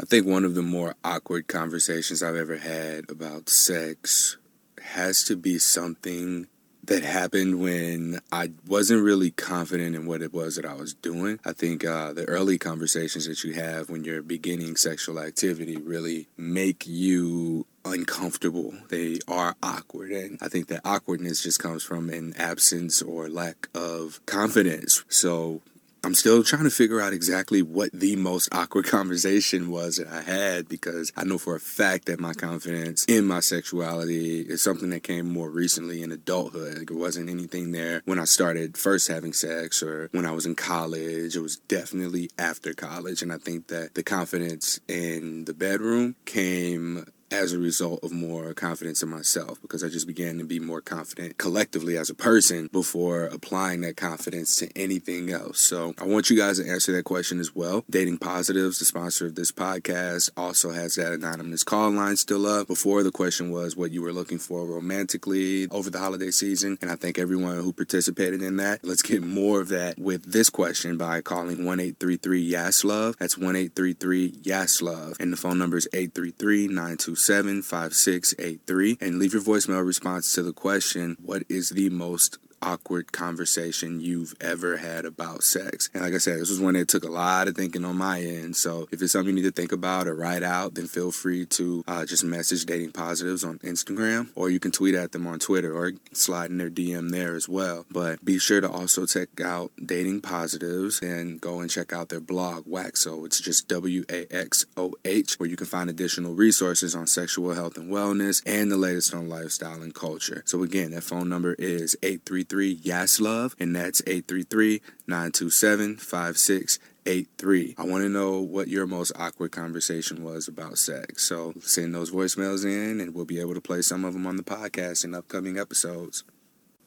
I think one of the more awkward conversations I've ever had about sex has to be something that happened when I wasn't really confident in what it was that I was doing. I think uh, the early conversations that you have when you're beginning sexual activity really make you uncomfortable. They are awkward. And I think that awkwardness just comes from an absence or lack of confidence. So I'm still trying to figure out exactly what the most awkward conversation was that I had because I know for a fact that my confidence in my sexuality is something that came more recently in adulthood. Like it wasn't anything there when I started first having sex or when I was in college. It was definitely after college. And I think that the confidence in the bedroom came as a result of more confidence in myself because I just began to be more confident collectively as a person before applying that confidence to anything else. So I want you guys to answer that question as well. Dating Positives, the sponsor of this podcast, also has that anonymous call line still up. Before the question was what you were looking for romantically over the holiday season. And I thank everyone who participated in that. Let's get more of that with this question by calling 1 833 Yes Love. That's 1 833 Yes Love. And the phone number is 833 926 5683 and leave your voicemail response to the question What is the most awkward conversation you've ever had about sex. And like I said, this was one that took a lot of thinking on my end. So if it's something you need to think about or write out, then feel free to uh, just message Dating Positives on Instagram, or you can tweet at them on Twitter or slide in their DM there as well. But be sure to also check out Dating Positives and go and check out their blog, Waxo. It's just W A X O H, where you can find additional resources on sexual health and wellness and the latest on lifestyle and culture. So again, that phone number is 833 833 Yes Love, and that's 833 927 5683. I want to know what your most awkward conversation was about sex. So send those voicemails in, and we'll be able to play some of them on the podcast in upcoming episodes.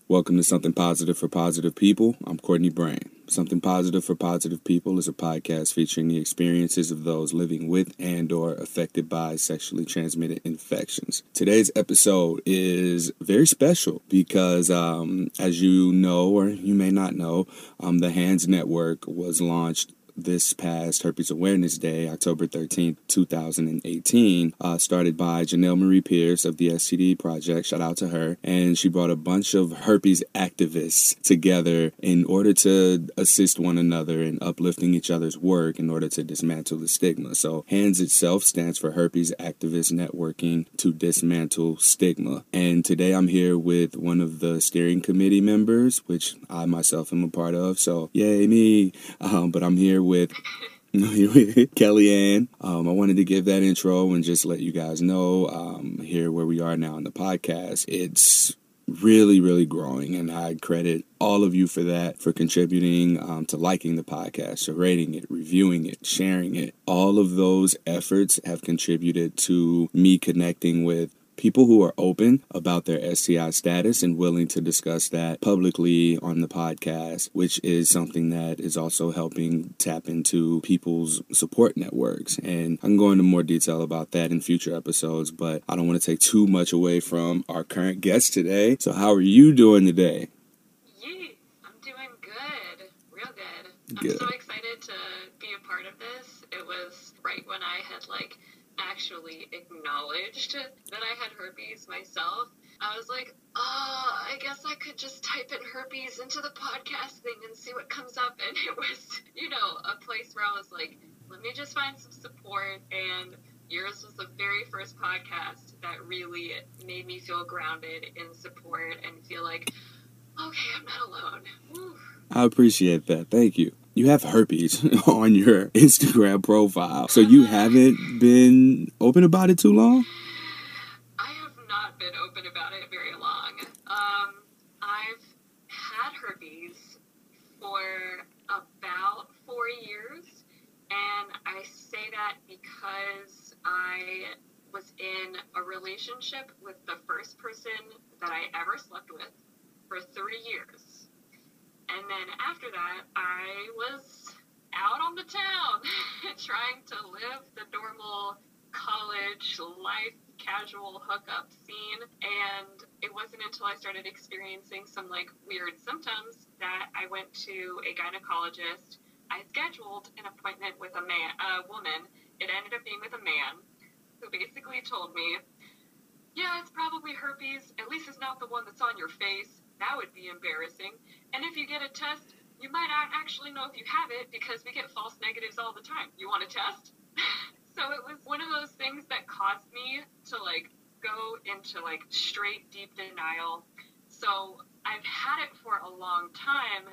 Welcome to Something Positive for Positive People. I'm Courtney Brain. Something Positive for Positive People is a podcast featuring the experiences of those living with and or affected by sexually transmitted infections. Today's episode is very special because um, as you know or you may not know, um, the Hands Network was launched this past Herpes Awareness Day, October 13th, 2018, uh, started by Jenelle Marie Pierce of the STD Project. Shout out to her. And she brought a bunch of herpes activists together in order to assist one another in uplifting each other's work in order to dismantle the stigma. So, HANDS itself stands for Herpes Activist Networking to Dismantle Stigma. And today I'm here with one of the steering committee members, which I myself am a part of. So, yay, me. Um, but I'm here with Kellyanne. Um, I wanted to give that intro and just let you guys know um, here where we are now in the podcast. It's really, really growing, and I credit all of you for that, for contributing um, to liking the podcast, to rating it, reviewing it, sharing it. All of those efforts have contributed to me connecting with people who are open about their STI status and willing to discuss that publicly on the podcast, which is something that is also helping tap into people's support networks. And I can go into more detail about that in future episodes, but I don't want to take too much away from our current guest today. So, how are you doing today? Yeah, I'm doing good, real good. good. I'm so excited to be a part of this. It was right when I had like actually acknowledged that I had herpes myself, I was like, oh, I guess I could just type in herpes into the podcast thing and see what comes up. And it was, you know, a place where I was like, let me just find some support. And yours was the very first podcast that really made me feel grounded in support and feel like, okay, I'm not alone. I appreciate that. Thank you you have herpes on your Instagram profile. So you haven't been open about it too long? I have not been open about it very long. Um, I've had herpes for about four years, and I say that because I was in a relationship with the first person that I ever slept with for three years and then after that, I was out on the town trying to live the normal college life casual hookup scene and it wasn't until I started experiencing some like weird symptoms that I went to a gynecologist. I scheduled an appointment with a man a woman it ended up being with a man who basically told me, yeah, it's probably herpes. At least it's not the one that's on your face. That would be embarrassing. And if you get a test, you might not actually know if you have it because we get false negatives all the time. You want a test? so it was one of those things that caused me to like go into like straight deep denial. So I've had it for a long time.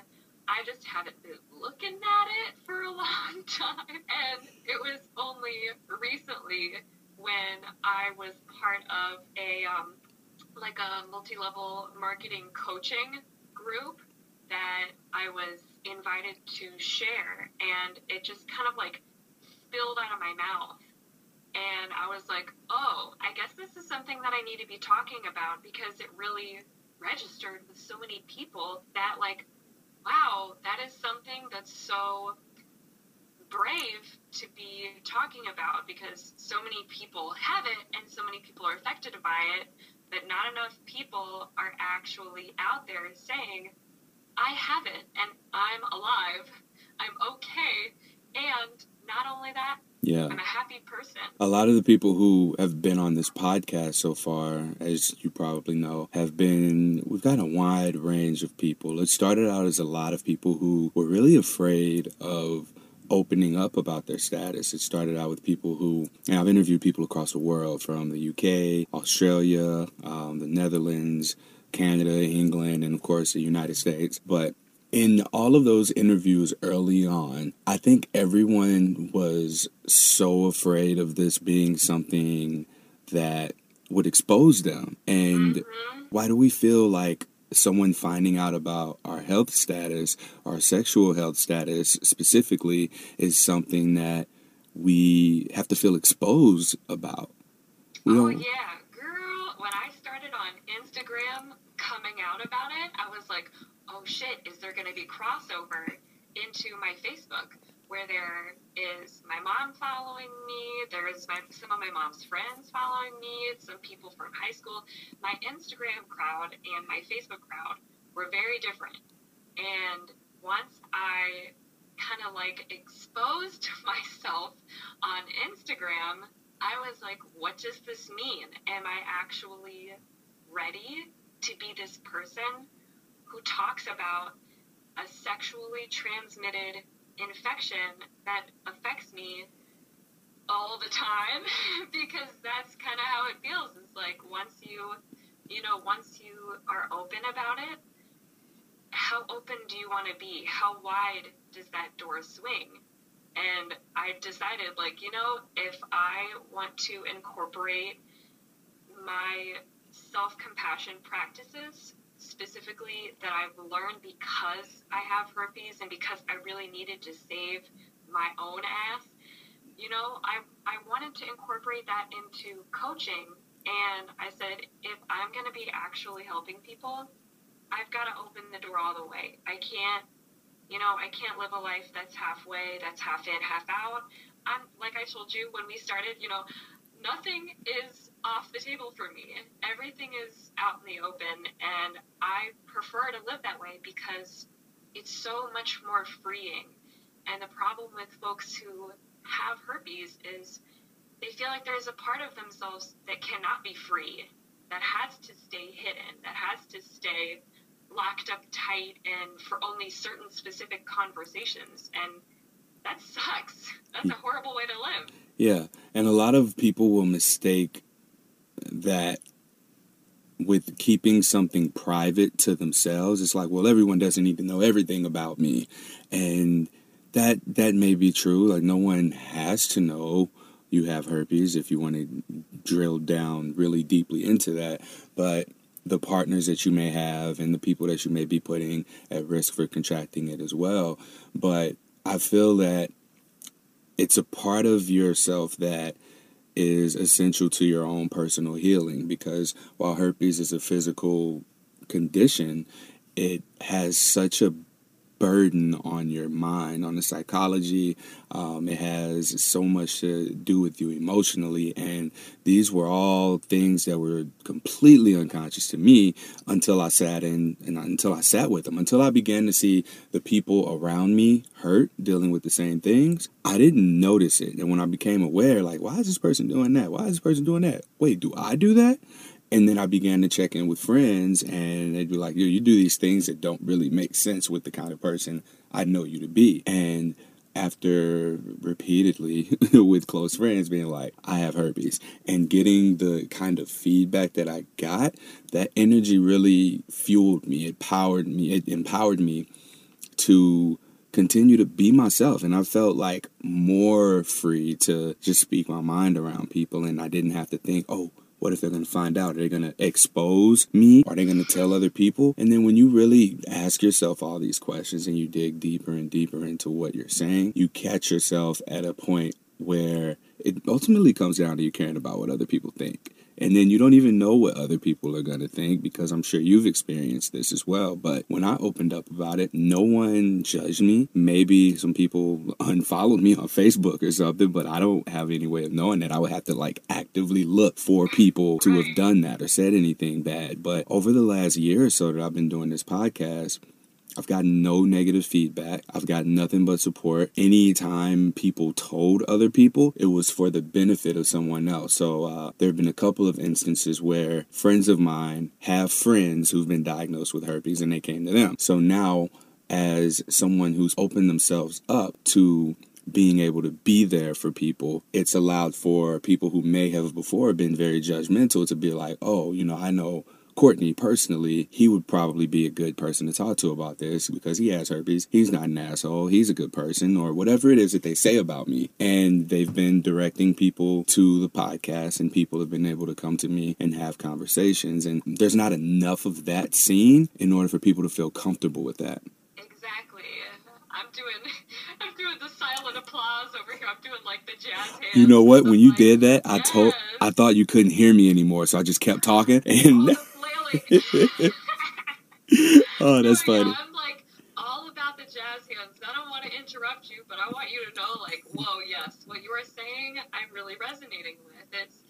I just haven't been looking at it for a long time. And it was only recently when I was part of a um, like a multi-level marketing coaching group that I was invited to share, and it just kind of like spilled out of my mouth. And I was like, oh, I guess this is something that I need to be talking about because it really registered with so many people that, like, wow, that is something that's so brave to be talking about because so many people have it and so many people are affected by it that not enough people are actually out there saying, I have it and I'm alive. I'm okay. And not only that, yeah. I'm a happy person. A lot of the people who have been on this podcast so far, as you probably know, have been, we've got a wide range of people. It started out as a lot of people who were really afraid of opening up about their status. It started out with people who, and I've interviewed people across the world from the UK, Australia, um, the Netherlands, Canada, England, and of course the United States. But in all of those interviews early on, I think everyone was so afraid of this being something that would expose them. And mm-hmm. why do we feel like someone finding out about our health status, our sexual health status specifically, is something that we have to feel exposed about? We oh, yeah. Girl, when I started on Instagram, coming out about it, I was like, oh shit, is there going to be crossover into my Facebook where there is my mom following me, there's my, some of my mom's friends following me, some people from high school. My Instagram crowd and my Facebook crowd were very different. And once I kind of like exposed myself on Instagram, I was like, what does this mean? Am I actually ready to be this person who talks about a sexually transmitted infection that affects me all the time because that's kind of how it feels. It's like once you, you know, once you are open about it, how open do you want to be? How wide does that door swing? And I decided, like, you know, if I want to incorporate my self compassion practices specifically that I've learned because I have herpes and because I really needed to save my own ass. You know, I, I wanted to incorporate that into coaching. And I said, if I'm going to be actually helping people, I've got to open the door all the way. I can't, you know, I can't live a life that's halfway, that's half in, half out. I'm, like I told you when we started, you know, nothing is off the table for me. Everything is out in the open, and I prefer to live that way because it's so much more freeing. And the problem with folks who have herpes is they feel like there's a part of themselves that cannot be free, that has to stay hidden, that has to stay locked up tight and for only certain specific conversations. And that sucks. That's a mm. horrible way to live. Yeah, and a lot of people will mistake that with keeping something private to themselves. It's like, well, everyone doesn't need to know everything about me, and that that may be true. Like, no one has to know you have herpes if you want to drill down really deeply into that, but the partners that you may have and the people that you may be putting at risk for contracting it as well. But I feel that it's a part of yourself that is essential to your own personal healing because while herpes is a physical condition, it has such a burden on your mind, on the psychology. Um, it has so much to do with you emotionally. And these were all things that were completely unconscious to me until I sat in and until I sat with them, until I began to see the people around me hurt, dealing with the same things. I didn't notice it. And when I became aware, like, why is this person doing that? Why is this person doing that? Wait, do I do that? And then I began to check in with friends, and they'd be like, Yo, you do these things that don't really make sense with the kind of person I know you to be. And after repeatedly with close friends being like, I have herpes, and getting the kind of feedback that I got, that energy really fueled me. It powered me, it empowered me to continue to be myself. And I felt like more free to just speak my mind around people, and I didn't have to think, oh, what if they're going to find out? Are they going to expose me? Are they going to tell other people? And then when you really ask yourself all these questions and you dig deeper and deeper into what you're saying, you catch yourself at a point where it ultimately comes down to you caring about what other people think. And then you don't even know what other people are going to think because I'm sure you've experienced this as well. But when I opened up about it, no one judged me. Maybe some people unfollowed me on Facebook or something, but I don't have any way of knowing that. I would have to like actively look for people to have done that or said anything bad. But over the last year or so that I've been doing this podcast, I've gotten no negative feedback. I've gotten nothing but support. Anytime people told other people, it was for the benefit of someone else. So uh, there have been a couple of instances where friends of mine have friends who've been diagnosed with herpes and they came to them. So now, as someone who's opened themselves up to being able to be there for people, it's allowed for people who may have before been very judgmental to be like, oh, you know, I know Courtney personally, he would probably be a good person to talk to about this because he has herpes. He's not an asshole. He's a good person, or whatever it is that they say about me. And they've been directing people to the podcast, and people have been able to come to me and have conversations. And there's not enough of that scene in order for people to feel comfortable with that. Exactly. I'm doing, I'm doing the silent applause over here. I'm doing like the jazz hands. You know what? When you like, did that, I yes. told, I thought you couldn't hear me anymore, so I just kept talking and. Oh, oh, that's no, yeah, funny. I'm like all about the jazz hands. I don't want to interrupt you, but I want you to know, like, whoa, yes, what you are saying, I'm really resonating with. It's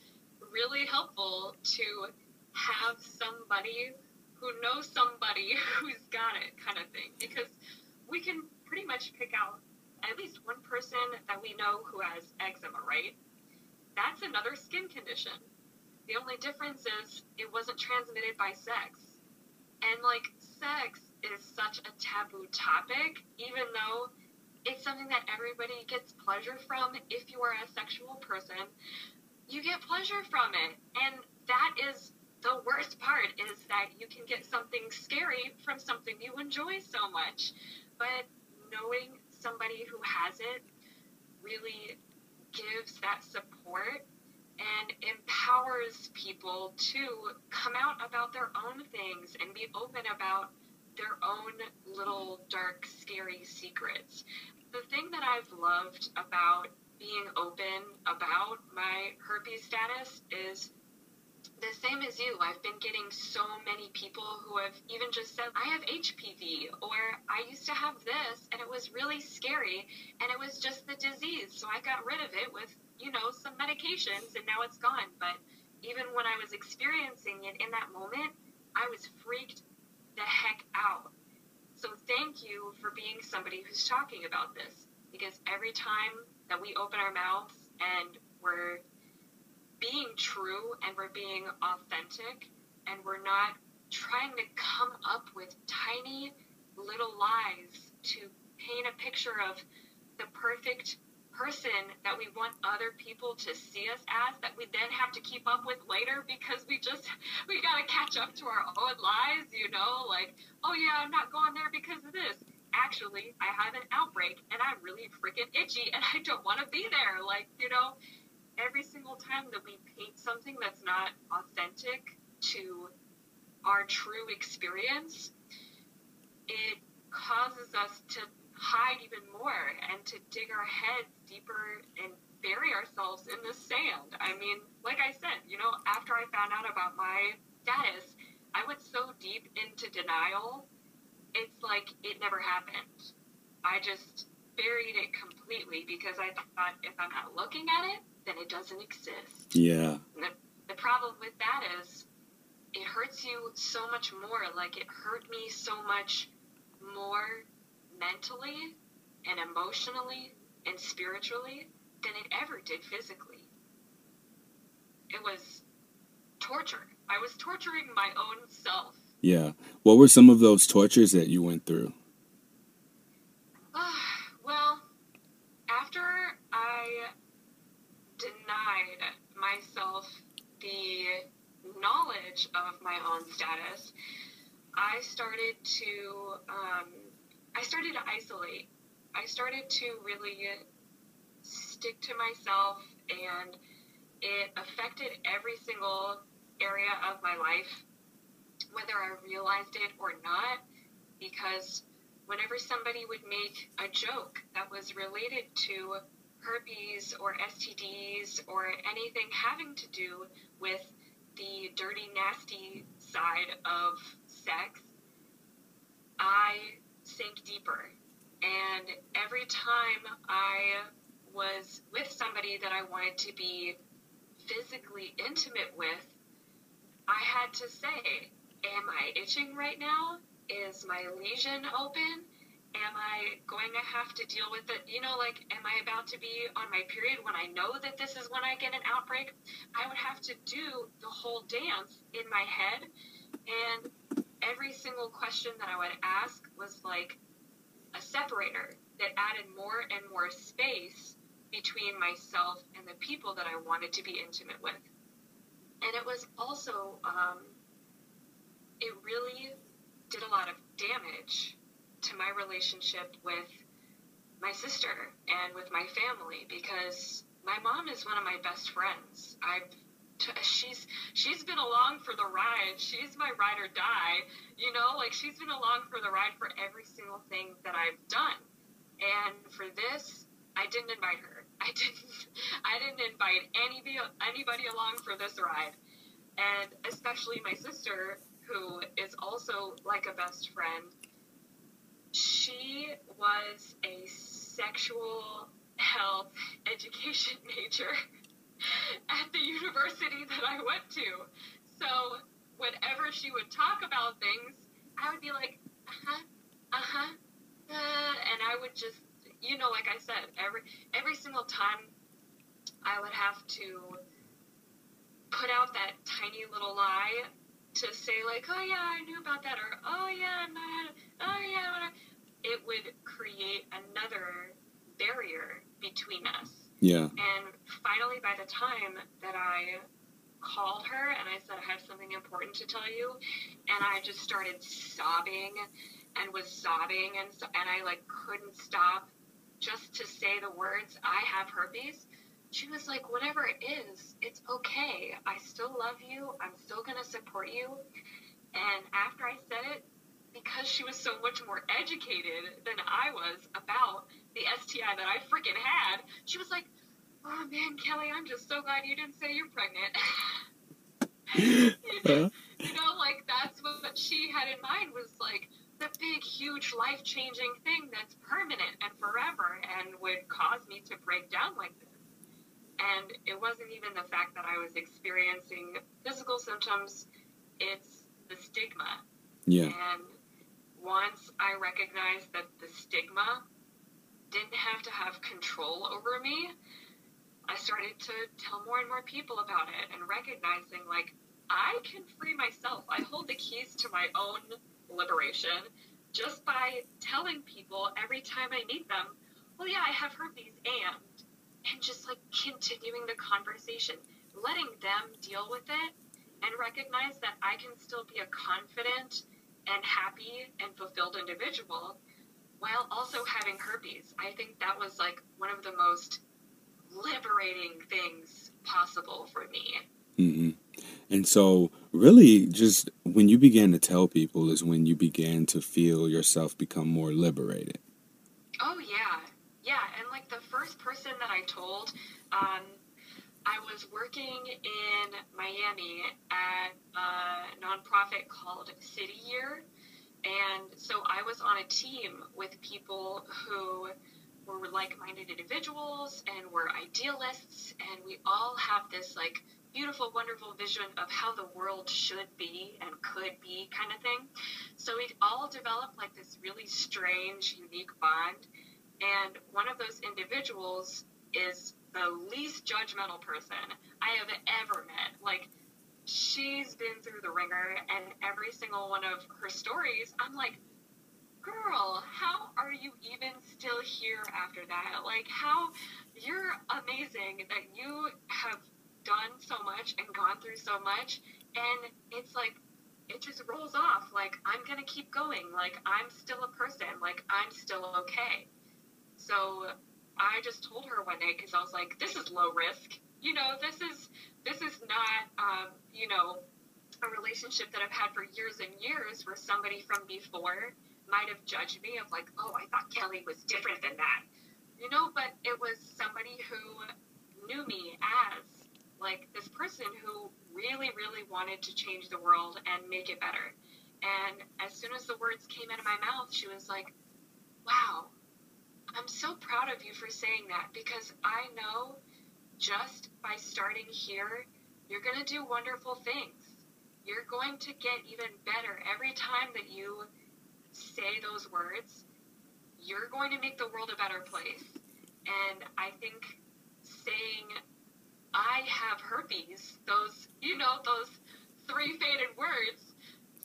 really helpful to have somebody who knows somebody who's got it, kind of thing, because we can pretty much pick out at least one person that we know who has eczema, right? That's another skin condition. The only difference is it wasn't transmitted by sex. And like sex is such a taboo topic, even though it's something that everybody gets pleasure from. If you are a sexual person, you get pleasure from it. And that is the worst part is that you can get something scary from something you enjoy so much. But knowing somebody who has it really gives that support and empowers people to come out about their own things and be open about their own little dark, scary secrets. The thing that I've loved about being open about my herpes status is the same as you. I've been getting so many people who have even just said, I have HPV, or I used to have this, and it was really scary, and it was just the disease, so I got rid of it with you know, some medications and now it's gone. But even when I was experiencing it in that moment, I was freaked the heck out. So thank you for being somebody who's talking about this because every time that we open our mouths and we're being true and we're being authentic and we're not trying to come up with tiny little lies to paint a picture of the perfect person that we want other people to see us as that we then have to keep up with later because we just we got to catch up to our own lies you know like oh yeah i'm not going there because of this. Actually i have an outbreak and i'm really freaking itchy and i don't want to be there like you know every single time that we paint something that's not authentic to our true experience it causes us to hide even more and to dig our heads deeper and bury ourselves in the sand. I mean, like I said, you know, after I found out about my status, I went so deep into denial it's like it never happened. I just buried it completely because I thought if I'm not looking at it, then it doesn't exist. Yeah. The, the problem with that is it hurts you so much more. Like it hurt me so much more mentally and emotionally and spiritually than it ever did physically. It was torture. I was torturing my own self. Yeah. What were some of those tortures that you went through? well, after I denied myself the knowledge of my own status, I started to um, I started to isolate. I started to really stick to myself, and it affected every single area of my life, whether I realized it or not. Because whenever somebody would make a joke that was related to herpes or STDs or anything having to do with the dirty, nasty side of sex, I sank deeper. And every time I was with somebody that I wanted to be physically intimate with, I had to say, Am I itching right now? Is my lesion open? Am I going to have to deal with it? You know, like, am I about to be on my period when I know that this is when I get an outbreak? I would have to do the whole dance in my head. And every single question that I would ask was like a separator that added more and more space between myself and the people that I wanted to be intimate with. And it was also, um, it really did a lot of damage to my relationship with my sister and with my family because my mom is one of my best friends. I've she's she's been along for the ride. She's my ride or die. You know, like she's been along for the ride for every single thing that I've done. And for this, I didn't invite her. I didn't I didn't invite anybody anybody along for this ride. And especially my sister who is also like a best friend she was a sexual health education major at the university that I went to. So whenever she would talk about things, I would be like, uh huh, uh huh, uh, and I would just, you know, like I said, every every single time, I would have to put out that tiny little lie to say like, oh yeah, I knew about that, or oh yeah, I'm not, oh yeah, it would create another barrier between us. Yeah. And finally, by the time that I called her and I said, I have something important to tell you, and I just started sobbing and was sobbing, and so, and I like couldn't stop just to say the words, I have herpes she was like, whatever it is, it's okay. I still love you. I'm still going to support you. And after I said it, because she was so much more educated than I was about the STI that I freaking had, she was like, oh man, Kelly, I'm just so glad you didn't say you're pregnant. you know, like that's what she had in mind was like the big, huge, life changing thing that's permanent and forever and would cause me to break down like this. And it wasn't even the fact that I was experiencing physical symptoms, it's the stigma. Yeah. And once I recognized that the stigma didn't have to have control over me, I started to tell more and more people about it and recognizing like I can free myself. I hold the keys to my own liberation just by telling people every time I meet them, well, yeah, I have herpes and and just like continuing the conversation, letting them deal with it and recognize that I can still be a confident and happy and fulfilled individual while also having herpes. I think that was like one of the most liberating things possible for me. Mm-hmm. And so, really, just when you began to tell people is when you began to feel yourself become more liberated. Oh, yeah. Like the first person that I told, um, I was working in Miami at a nonprofit called City Year, And so I was on a team with people who were like-minded individuals and were idealists. And we all have this like beautiful wonderful vision of how the world should be and could be kind of thing. So we all developed like this really strange unique bond and one of those individuals is the least judgmental person i have ever met like she's been through the ringer and every single one of her stories i'm like girl, how are you even still here after that? Like, how you're amazing that you have done so much and gone through so much. And it's like, it just rolls off. Like, I'm to keep going. Like, I'm still a person. Like, I'm still okay. So I just told her one day because I was like, this is low risk. You know, this is, this is not, um, you know, a relationship that I've had for years and years where somebody from before might have judged me of like, oh, I thought Kelly was different than that. You know, but it was somebody who knew me as like this person who really, really wanted to change the world and make it better. And as soon as the words came out of my mouth, she was like, wow, I'm so proud of you for saying that because I know just by starting here, you're going to do wonderful things. You're going to get even better every time that you say those words, you're going to make the world a better place. And I think saying, I have herpes, those, you know, those three faded words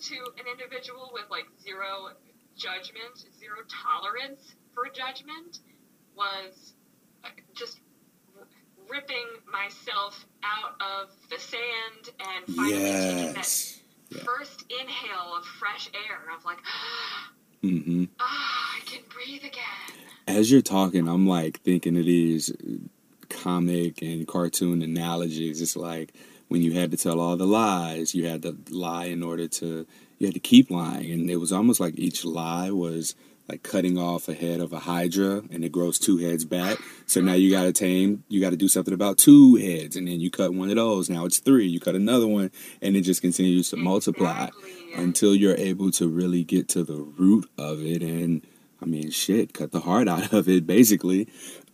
to an individual with like zero judgment, zero tolerance for judgment was uh, just ripping myself out of the sand and finally yes. taking that yeah. first inhale of fresh air of like, mm-hmm. ah, I can breathe again. As you're talking, I'm like thinking of these comic and cartoon analogies. It's like when you had to tell all the lies, you had to lie in order to, you had to keep lying. And it was almost like each lie was like cutting off a head of a hydra and it grows two heads back. So now you got to tame, you got to do something about two heads and then you cut one of those. Now it's three. You cut another one and it just continues to multiply until you're able to really get to the root of it and I mean shit, cut the heart out of it basically.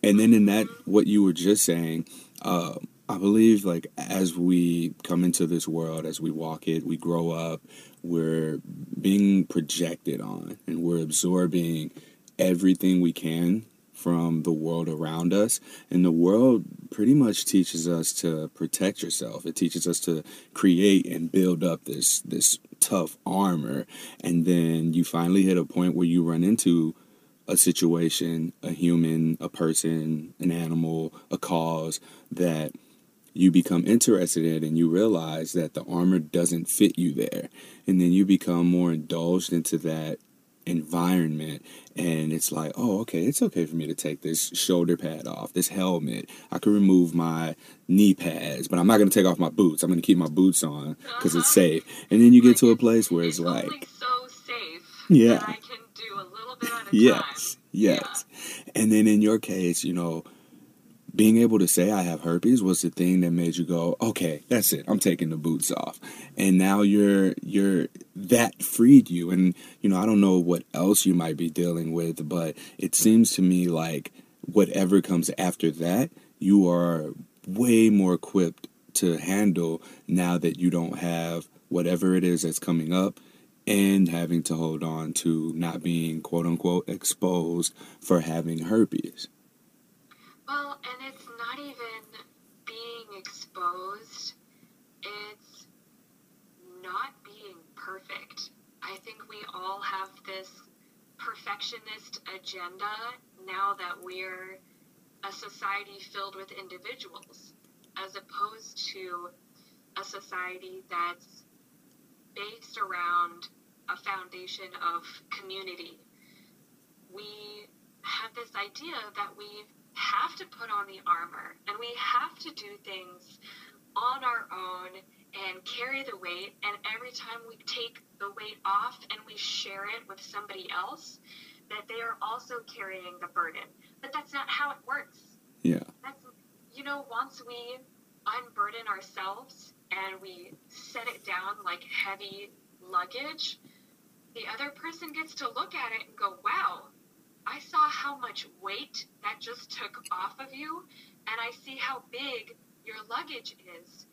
And then in that what you were just saying, uh, I believe like as we come into this world, as we walk it, we grow up, we're being projected on and we're absorbing everything we can from the world around us. And the world pretty much teaches us to protect yourself. It teaches us to create and build up this this tough armor. And then you finally hit a point where you run into a situation, a human, a person, an animal, a cause that you become interested in and you realize that the armor doesn't fit you there. And then you become more indulged into that environment and it's like oh okay it's okay for me to take this shoulder pad off this helmet i can remove my knee pads but i'm not going to take off my boots i'm going to keep my boots on because uh-huh. it's safe and then you get to a place where it's, it's like so safe yeah i can do a little bit at a yes time. yes yeah. and then in your case you know being able to say I have herpes was the thing that made you go, okay, that's it. I'm taking the boots off. And now you're you're that freed you and you know, I don't know what else you might be dealing with, but it seems to me like whatever comes after that, you are way more equipped to handle now that you don't have whatever it is that's coming up and having to hold on to not being quote unquote exposed for having herpes. Well, and it's not even being exposed, it's not being perfect. I think we all have this perfectionist agenda now that we're a society filled with individuals, as opposed to a society that's based around a foundation of community. We have this idea that we've have to put on the armor and we have to do things on our own and carry the weight. And every time we take the weight off and we share it with somebody else, that they are also carrying the burden. But that's not how it works. Yeah. That's, you know, once we unburden ourselves and we set it down like heavy luggage, the other person gets to look at it and go, wow, I saw how much weight that just took off of you, and I see how big your luggage is.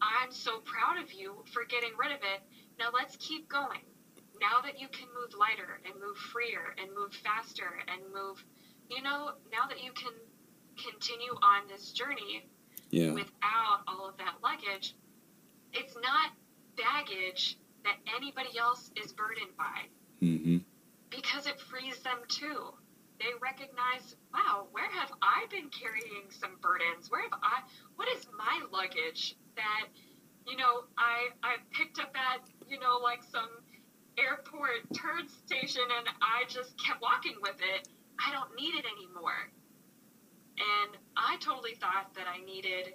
I'm so proud of you for getting rid of it. Now let's keep going. Now that you can move lighter and move freer and move faster and move, you know, now that you can continue on this journey yeah. without all of that luggage, it's not baggage that anybody else is burdened by. Mm-hmm. Because it frees them too. They recognize, wow, where have I been carrying some burdens? Where have I, what is my luggage that, you know, I, I picked up at, you know, like some airport turd station and I just kept walking with it. I don't need it anymore. And I totally thought that I needed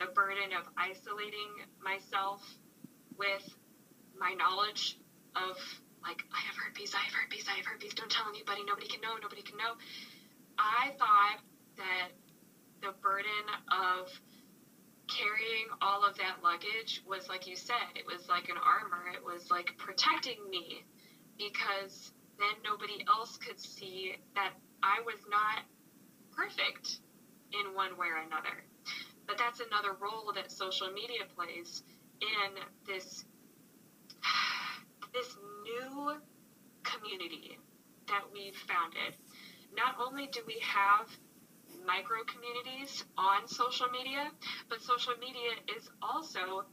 the burden of isolating myself with my knowledge of like I have herpes, I have herpes, I have herpes. Don't tell anybody. Nobody can know. Nobody can know. I thought that the burden of carrying all of that luggage was like you said. It was like an armor. It was like protecting me because then nobody else could see that I was not perfect in one way or another. But that's another role that social media plays in this this new community that we've founded. Not only do we have micro communities on social media, but social media is also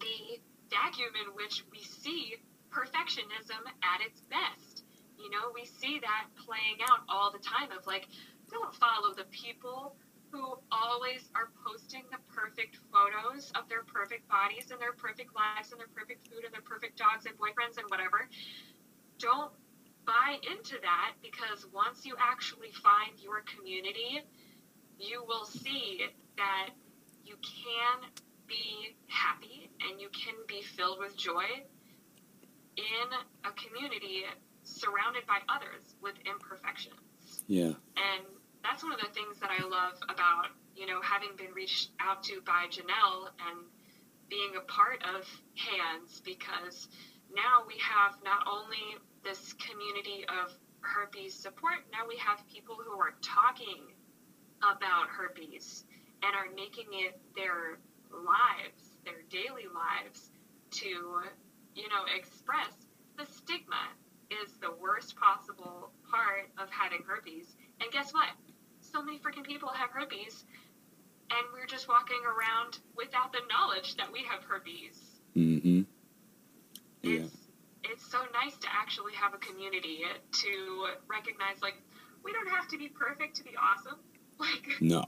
the vacuum in which we see perfectionism at its best. You know, we see that playing out all the time of like, don't follow the people who always are posting the perfect photos of their perfect bodies and their perfect lives and their perfect food and their perfect dogs and boyfriends and whatever. Don't buy into that because once you actually find your community, you will see that you can be happy and you can be filled with joy in a community surrounded by others with imperfections. Yeah. And that's one of the things that I love about, you know, having been reached out to by Jenelle and being a part of Hands because now we have not only this community of herpes support, now we have people who are talking about herpes and are making it their lives, their daily lives to, you know, express the stigma is the worst possible part of having herpes. And guess what? So many freaking people have herpes, and we're just walking around without the knowledge that we have herpes. Mm-hmm. Yeah. It's, it's so nice to actually have a community to recognize, like, we don't have to be perfect to be awesome. Like, no.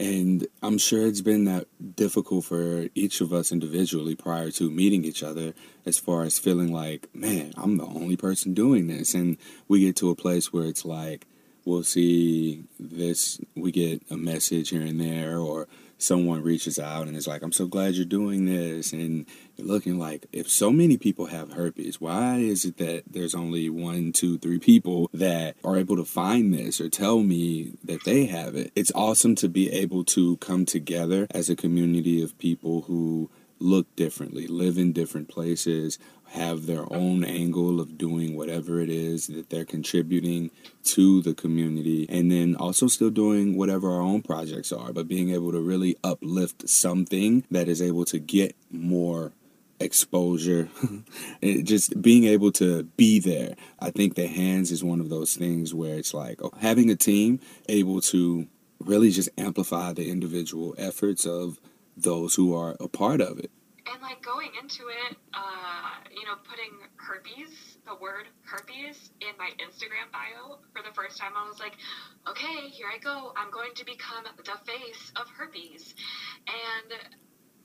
And I'm sure it's been that difficult for each of us individually prior to meeting each other, as far as feeling like, man, I'm the only person doing this. And we get to a place where it's like, we'll see this we get a message here and there or someone reaches out and is like i'm so glad you're doing this and looking like if so many people have herpes why is it that there's only one two three people that are able to find this or tell me that they have it? It's awesome to be able to come together as a community of people who look differently live in different places have their own angle of doing whatever it is that they're contributing to the community and then also still doing whatever our own projects are but being able to really uplift something that is able to get more exposure. Just being able to be there. I think the hands is one of those things where it's like oh, having a team able to really just amplify the individual efforts of those who are a part of it and like going into it, uh, you know, putting herpes, the word herpes, in my Instagram bio for the first time, I was like, okay, here I go. I'm going to become the face of herpes. And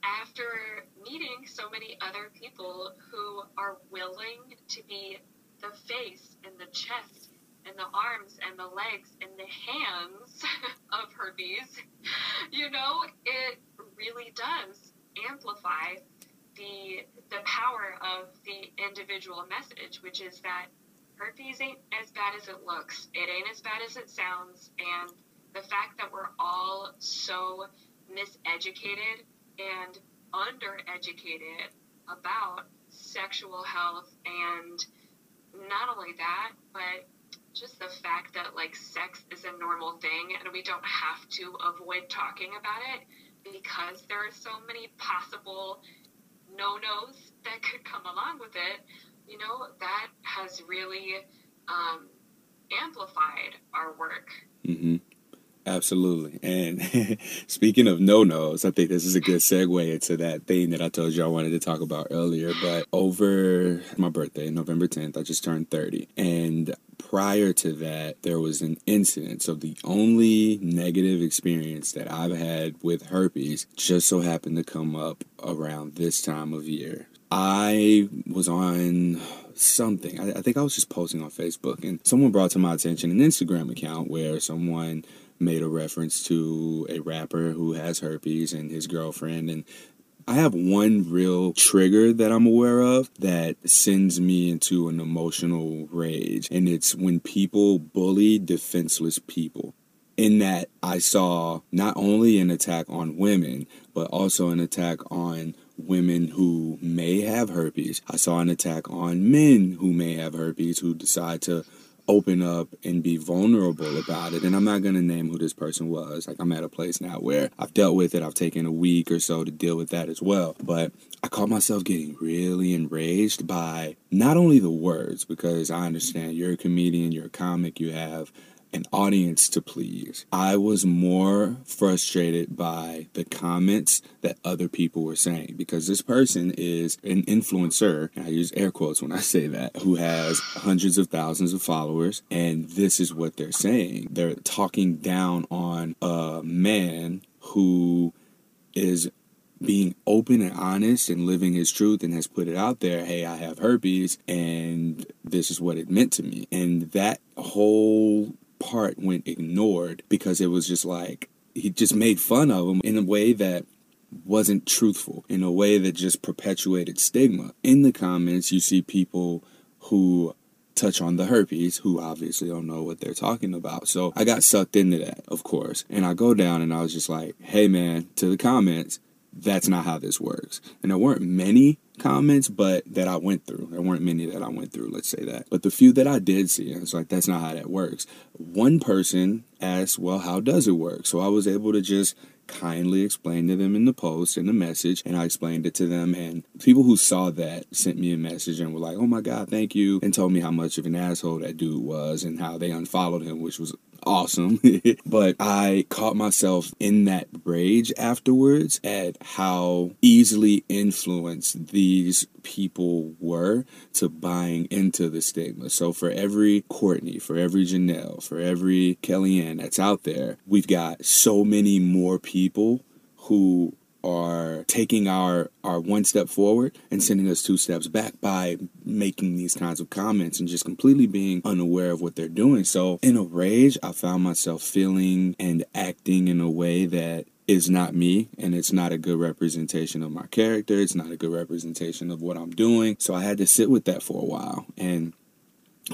after meeting so many other people who are willing to be the face and the chest and the arms and the legs and the hands of herpes, you know, it really does amplify the the power of the individual message, which is that herpes ain't as bad as it looks. It ain't as bad as it sounds, and the fact that we're all so miseducated and undereducated about sexual health and not only that, but just the fact that like sex is a normal thing and we don't have to avoid talking about it because there are so many possible no nos that could come along with it, you know, that has really um, amplified our work. Mm-hmm. Absolutely. And speaking of no nos, I think this is a good segue into that thing that I told you I wanted to talk about earlier. But over my birthday, November 10th, I just turned 30. And prior to that, there was an incident. So the only negative experience that I've had with herpes just so happened to come up around this time of year. I was on something. I, I, think I was just posting on Facebook, and someone brought to my attention an Instagram account where someone made a reference to a rapper who has herpes and his girlfriend and I have one real trigger that I'm aware of that sends me into an emotional rage, and it's when people bully defenseless people. In that, I saw not only an attack on women, but also an attack on women who may have herpes. I saw an attack on men who may have herpes who decide to open up and be vulnerable about it. And I'm not going to name who this person was. Like, I'm at a place now where I've dealt with it. I've taken a week or so to deal with that as well. But I caught myself getting really enraged by not only the words, because I understand you're a comedian, you're a comic, you have an audience to please. I was more frustrated by the comments that other people were saying because this person is an influencer, and I use air quotes when I say that, who has hundreds of thousands of followers, and this is what they're saying. They're talking down on a man who is being open and honest and living his truth and has put it out there hey i have herpes and this is what it meant to me and that whole part went ignored because it was just like he just made fun of him in a way that wasn't truthful, in a way that just perpetuated stigma. In the comments, you see people who touch on the herpes who obviously don't know what they're talking about. So I got sucked into that, of course. And I go down and I was just like, hey man, to the comments, that's not how this works. And there weren't many comments, but that I went through. There weren't many that I went through, let's say that. But the few that I did see, it's like, that's not how that works. One person asked, well, how does it work? So I was able to just kindly explain to them in the post in the message and I explained it to them and people who saw that sent me a message and were like oh my god thank you and told me how much of an asshole that dude was and how they unfollowed him which was awesome. but I caught myself in that rage afterwards at how easily influenced these people were to buying into the stigma. So for every Courtney, for every Jenelle, for every Kellyanne that's out there, we've got so many more people who are taking our our one step forward and sending us two steps back by making these kinds of comments and just completely being unaware of what they're doing. So in a rage, I found myself feeling and acting in a way that is not me and it's not a good representation of my character. It's not a good representation of what I'm doing. So I had to sit with that for a while and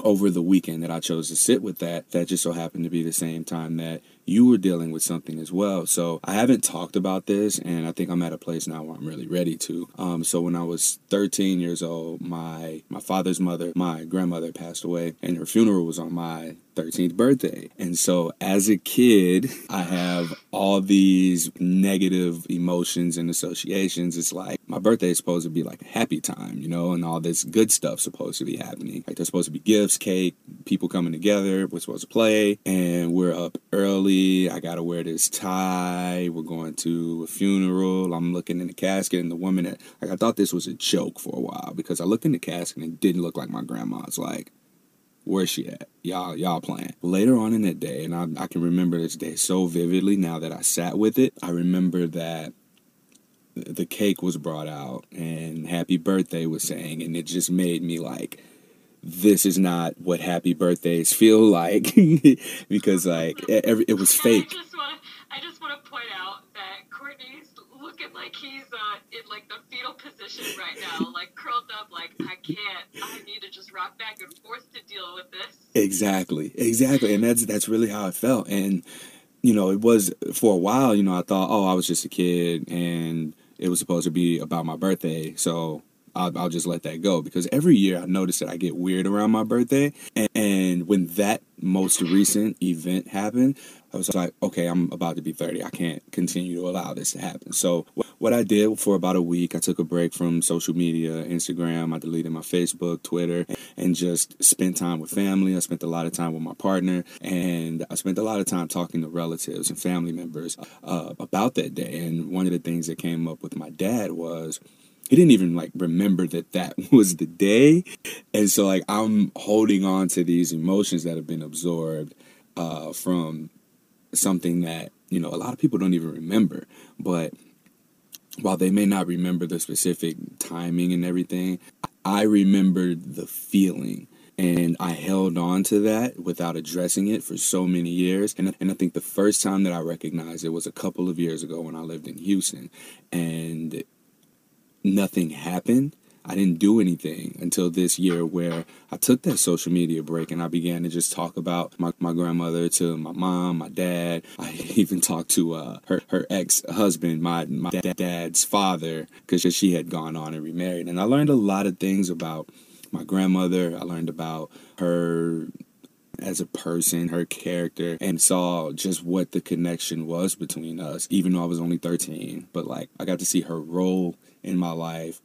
over the weekend that I chose to sit with that, that just so happened to be the same time that you were dealing with something as well. So I haven't talked about this, and I think I'm at a place now where I'm really ready to. Um, so when I was 13 years old, my my father's mother, my grandmother, passed away, and her funeral was on my 13th birthday. And so as a kid, I have all these negative emotions and associations. It's like my birthday is supposed to be like a happy time, you know, and all this good stuff supposed to be happening. Like there's supposed to be gifts, cake, people coming together, we're supposed to play, and we're up early I gotta wear this tie. We're going to a funeral. I'm looking in the casket, and the woman that like I thought this was a joke for a while because I looked in the casket and it didn't look like my grandma's. Like, where's she at? Y'all, y'all playing. Later on in that day, and I, I can remember this day so vividly now that I sat with it. I remember that the cake was brought out and happy birthday was saying, and it just made me like this is not what happy birthdays feel like because like every, it was fake. I just want to point out that Courtney's looking like he's uh, in like the fetal position right now, like curled up, like I can't. I need to just rock back and forth deal with this. Exactly, exactly, and that's that's really how I felt. And you know, it was for a while. You know, I thought, oh, I was just a kid, and it was supposed to be about my birthday, so I'll, I'll, just let that go because every year I notice that I get weird around my birthday. And, and when that most recent event happened, I was like, okay, I'm about to be 30. I can't continue to allow this to happen. So, what I did for about a week, I took a break from social media, Instagram, I deleted my Facebook, Twitter, and just spent time with family. I spent a lot of time with my partner, and I spent a lot of time talking to relatives and family members uh, about that day. And one of the things that came up with my dad was, he didn't even like remember that that was the day and so like i'm holding on to these emotions that have been absorbed uh, from something that you know a lot of people don't even remember but while they may not remember the specific timing and everything i remembered the feeling and I held on to that without addressing it for so many years. And, and I think the first time that I recognized it was a couple of years ago when I lived in Houston, and nothing happened. I didn't do anything until this year where I took that social media break and I began to just talk about my, my grandmother to my mom, my dad. I even talked to uh, her, her ex husband, my, my dad's father, because she had gone on and remarried. And I learned a lot of things about my grandmother. I learned about her as a person, her character, and saw just what the connection was between us, even though I was only 13. But like, I got to see her role in my life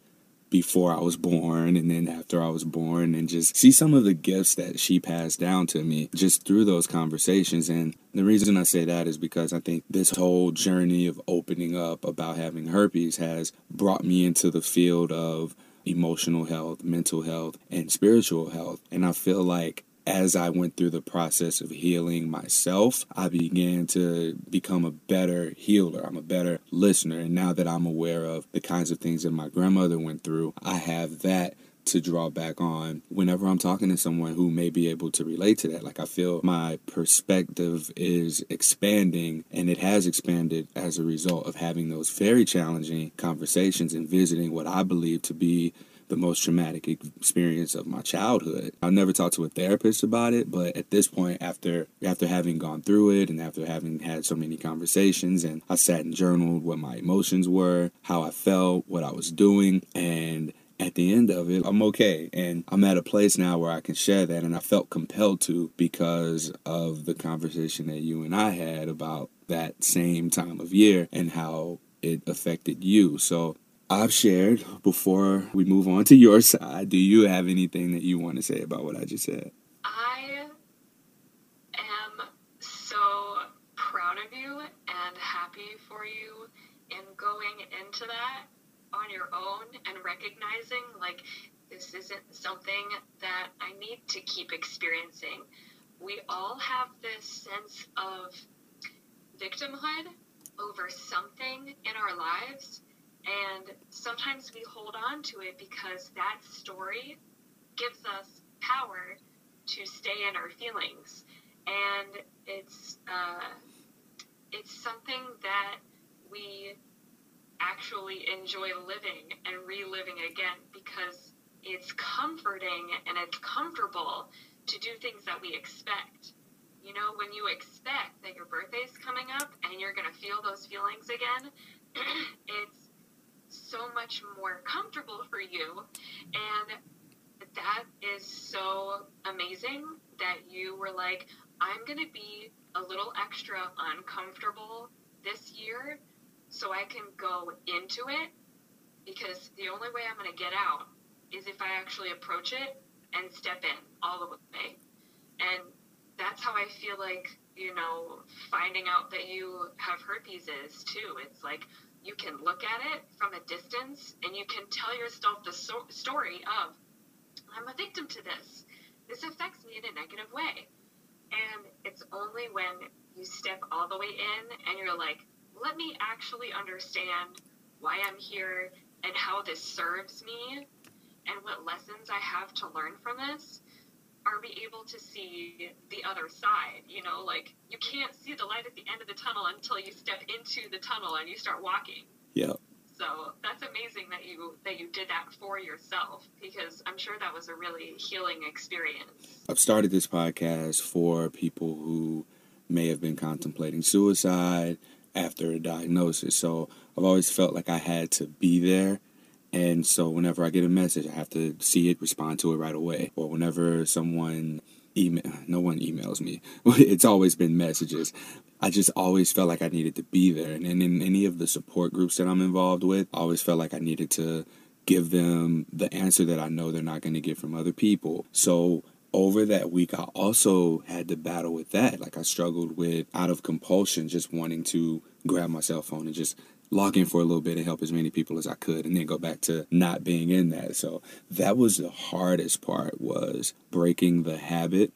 before I was born and then after I was born and just see some of the gifts that she passed down to me just through those conversations. And the reason I say that is because I think this whole journey of opening up about having herpes has brought me into the field of emotional health, mental health, and spiritual health. And I feel like as I went through the process of healing myself, I began to become a better healer. I'm a better listener. And now that I'm aware of the kinds of things that my grandmother went through, I have that to draw back on whenever I'm talking to someone who may be able to relate to that. Like, I feel my perspective is expanding, and it has expanded as a result of having those very challenging conversations and visiting what I believe to be the most traumatic experience of my childhood. I never talked to a therapist about it, but at this point, after after having gone through it and after having had so many conversations, and I sat and journaled what my emotions were, how I felt, what I was doing, and at the end of it, I'm okay. And I'm at a place now where I can share that. And I felt compelled to because of the conversation that you and I had about that same time of year and how it affected you. So I've shared before we move on to your side. Do you have anything that you want to say about what I just said? I am so proud of you and happy for you in going into that on your own and recognizing like this isn't something that I need to keep experiencing. We all have this sense of victimhood over something in our lives and sometimes we hold on to it because that story gives us power to stay in our feelings. And it's uh, it's something that we actually enjoy living and reliving again because it's comforting and it's comfortable to do things that we expect. You know, when you expect that your birthday's coming up and you're going to feel those feelings again, it's so much more comfortable for you. And that is so amazing that you were like, I'm going to be a little extra uncomfortable this year so I can go into it because the only way I'm going to get out is if I actually approach it and step in all the way. And that's how I feel like, you know, finding out that you have herpes is too. It's like, you can look at it from a distance and you can tell yourself the so- story of, I'm a victim to this. This affects me in a negative way. And it's only when you step all the way in and you're like, let me actually understand why I'm here and how this serves me and what lessons I have to learn from this are we able to see the other side? You know, like you can't see the light at the end of the tunnel until you step into the tunnel and you start walking. Yeah. So that's amazing that you that you did that for yourself because I'm sure that was a really healing experience. I've started this podcast for people who may have been contemplating suicide after a diagnosis. So I've always felt like I had to be there And so whenever I get a message, I have to see it, respond to it right away. Or whenever someone email, no one emails me. it's always been messages. I just always felt like I needed to be there. And in any of the support groups that I'm involved with, I always felt like I needed to give them the answer that I know they're not going to get from other people. So over that week, I also had to battle with that. Like I struggled with out of compulsion, just wanting to grab my cell phone and just log in for a little bit and help as many people as I could and then go back to not being in that. So that was the hardest part was breaking the habit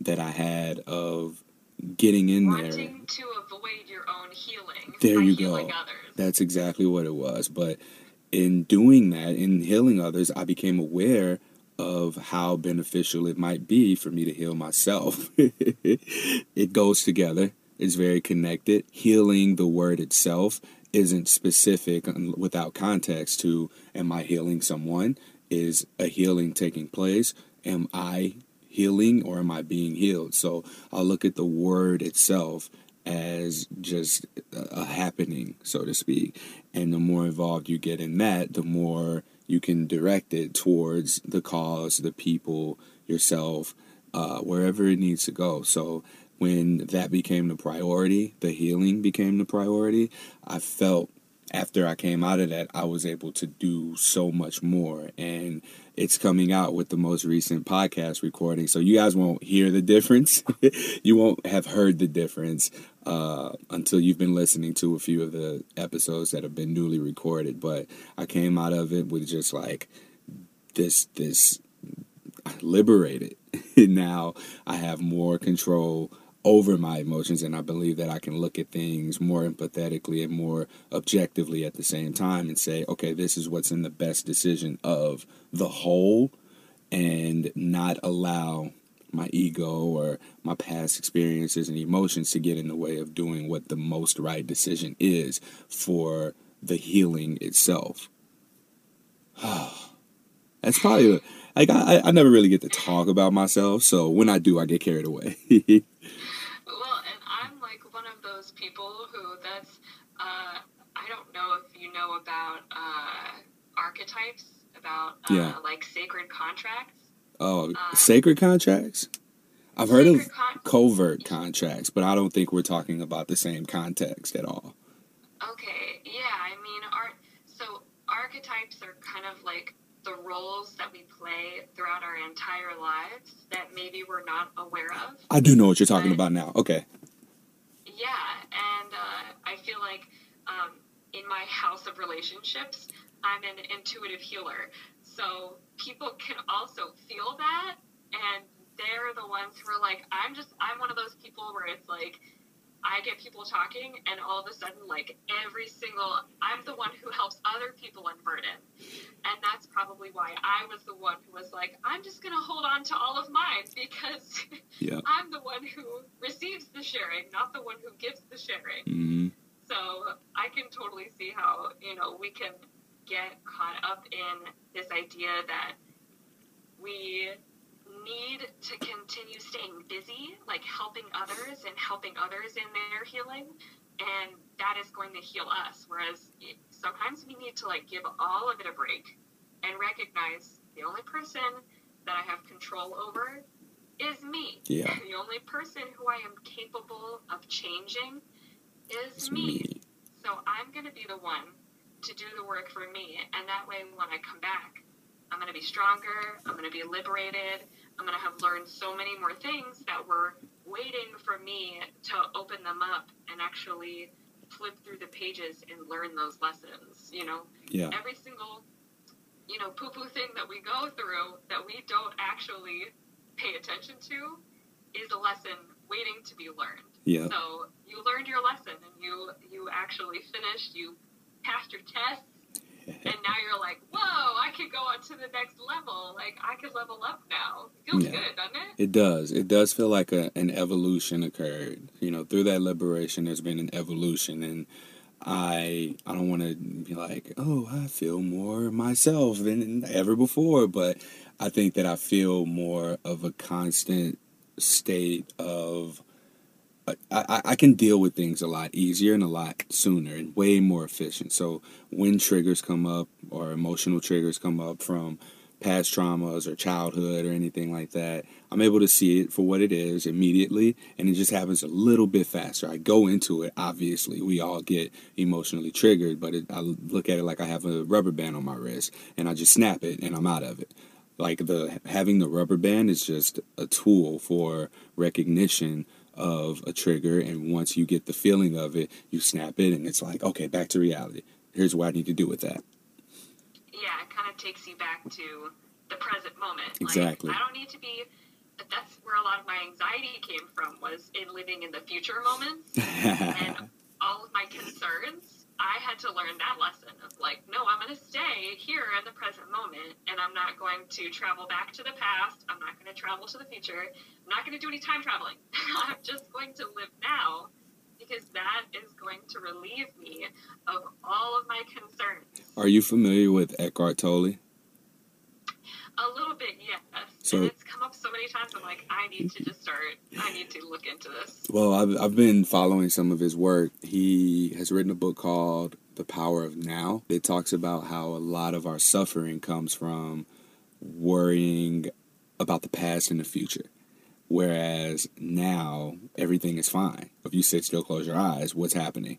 that I had of getting in Wanting there. to avoid your own healing. There you go. Others. That's exactly what it was. But in doing that, in healing others, I became aware of how beneficial it might be for me to heal myself. it goes together. It's very connected. Healing the word itself isn't specific without context to am I healing someone? Is a healing taking place? Am I healing or am I being healed? So I'll look at the word itself as just a happening, so to speak. And the more involved you get in that, the more you can direct it towards the cause, the people, yourself, uh, wherever it needs to go. So when that became the priority, the healing became the priority, I felt after I came out of that, I was able to do so much more. And it's coming out with the most recent podcast recording. So you guys won't hear the difference. you won't have heard the difference uh, until you've been listening to a few of the episodes that have been newly recorded. But I came out of it with just like this, this liberated. now I have more control over my emotions and I believe that I can look at things more empathetically and more objectively at the same time and say, okay, this is what's in the best decision of the whole and not allow my ego or my past experiences and emotions to get in the way of doing what the most right decision is for the healing itself. That's probably like I, I never really get to talk about myself, so when I do, I get carried away. Well, and I'm like one of those people who that's uh, I don't know if you know about uh, archetypes, about uh, Yeah. like sacred contracts. oh, sacred contracts. I've heard of con- covert contracts, but I don't think we're talking about the same context at all. Okay, yeah, I mean, art. So archetypes are kind of like the roles that we play throughout our entire lives that maybe we're not aware of. I do know what you're talking about now. Okay. Yeah, and uh, I feel like um, in my house of relationships, I'm an intuitive healer. So people can also feel that, and they're the ones who are like, I'm just, I'm one of those people where it's like, I get people talking, and all of a sudden, like every single, I'm the one who helps other people unburden. And that's probably why I was the one who was like, I'm just going to hold on to all of mine because Yeah. I'm the one who receives the sharing, not the one who gives the sharing. hmm So I can totally see how, you know, we can get caught up in this idea that we need to continue staying busy, like helping others and helping others in their healing. And that is going to heal us. Whereas sometimes we need to like give all of it a break and recognize the only person that I have control over is me. Yeah. The only person who I am capable of changing is It's me. me. So I'm going to be the one to do the work for me. And that way, when I come back, I'm going to be stronger. I'm going to be liberated. I'm going to have learned so many more things that were waiting for me to open them up and actually flip through the pages and learn those lessons. You know, Yeah. every single, you know, poo poo thing that we go through that we don't actually pay attention to is a lesson waiting to be learned. Yeah. So you learned your lesson and you you actually finished. You passed your tests, and now you're like, whoa, I can go on to the next level. Like I can level up now. Feels Yeah. good, doesn't it? It does. It does feel like a, an evolution occurred. You know, through that liberation, there's been an evolution, and I I don't want to be like, oh, I feel more myself than ever before, but I think that I feel more of a constant state of I, I can deal with things a lot easier and a lot sooner and way more efficient. So when triggers come up or emotional triggers come up from past traumas or childhood or anything like that, I'm able to see it for what it is immediately, and it just happens a little bit faster. I go into it, obviously, we all get emotionally triggered, but it, I look at it like I have a rubber band on my wrist, and I just snap it, and I'm out of it. Like the having the rubber band is just a tool for recognition of a trigger, and once you get the feeling of it, you snap it, and it's like, okay, back to reality. Here's what I need to do with that yeah, it kind of takes you back to the present moment. Exactly. Like, I don't need to be. That's where a lot of my anxiety came from was in living in the future moments and all of my concerns. I had to learn that lesson of like, no, I'm going to stay here in the present moment, and I'm not going to travel back to the past. I'm not going to travel to the future. I'm not going to do any time traveling. I'm just going to live now because that is going to relieve me of all of my concerns. Are you familiar with Eckhart Tolle? A little bit, yes. So and it's come up so many times. I'm like, I need to just start. I need to look into this. Well, I've I've been following some of his work. He has written a book called The Power of Now. It talks about how a lot of our suffering comes from worrying about the past and the future. Whereas now everything is fine. If you sit still, close your eyes, what's happening?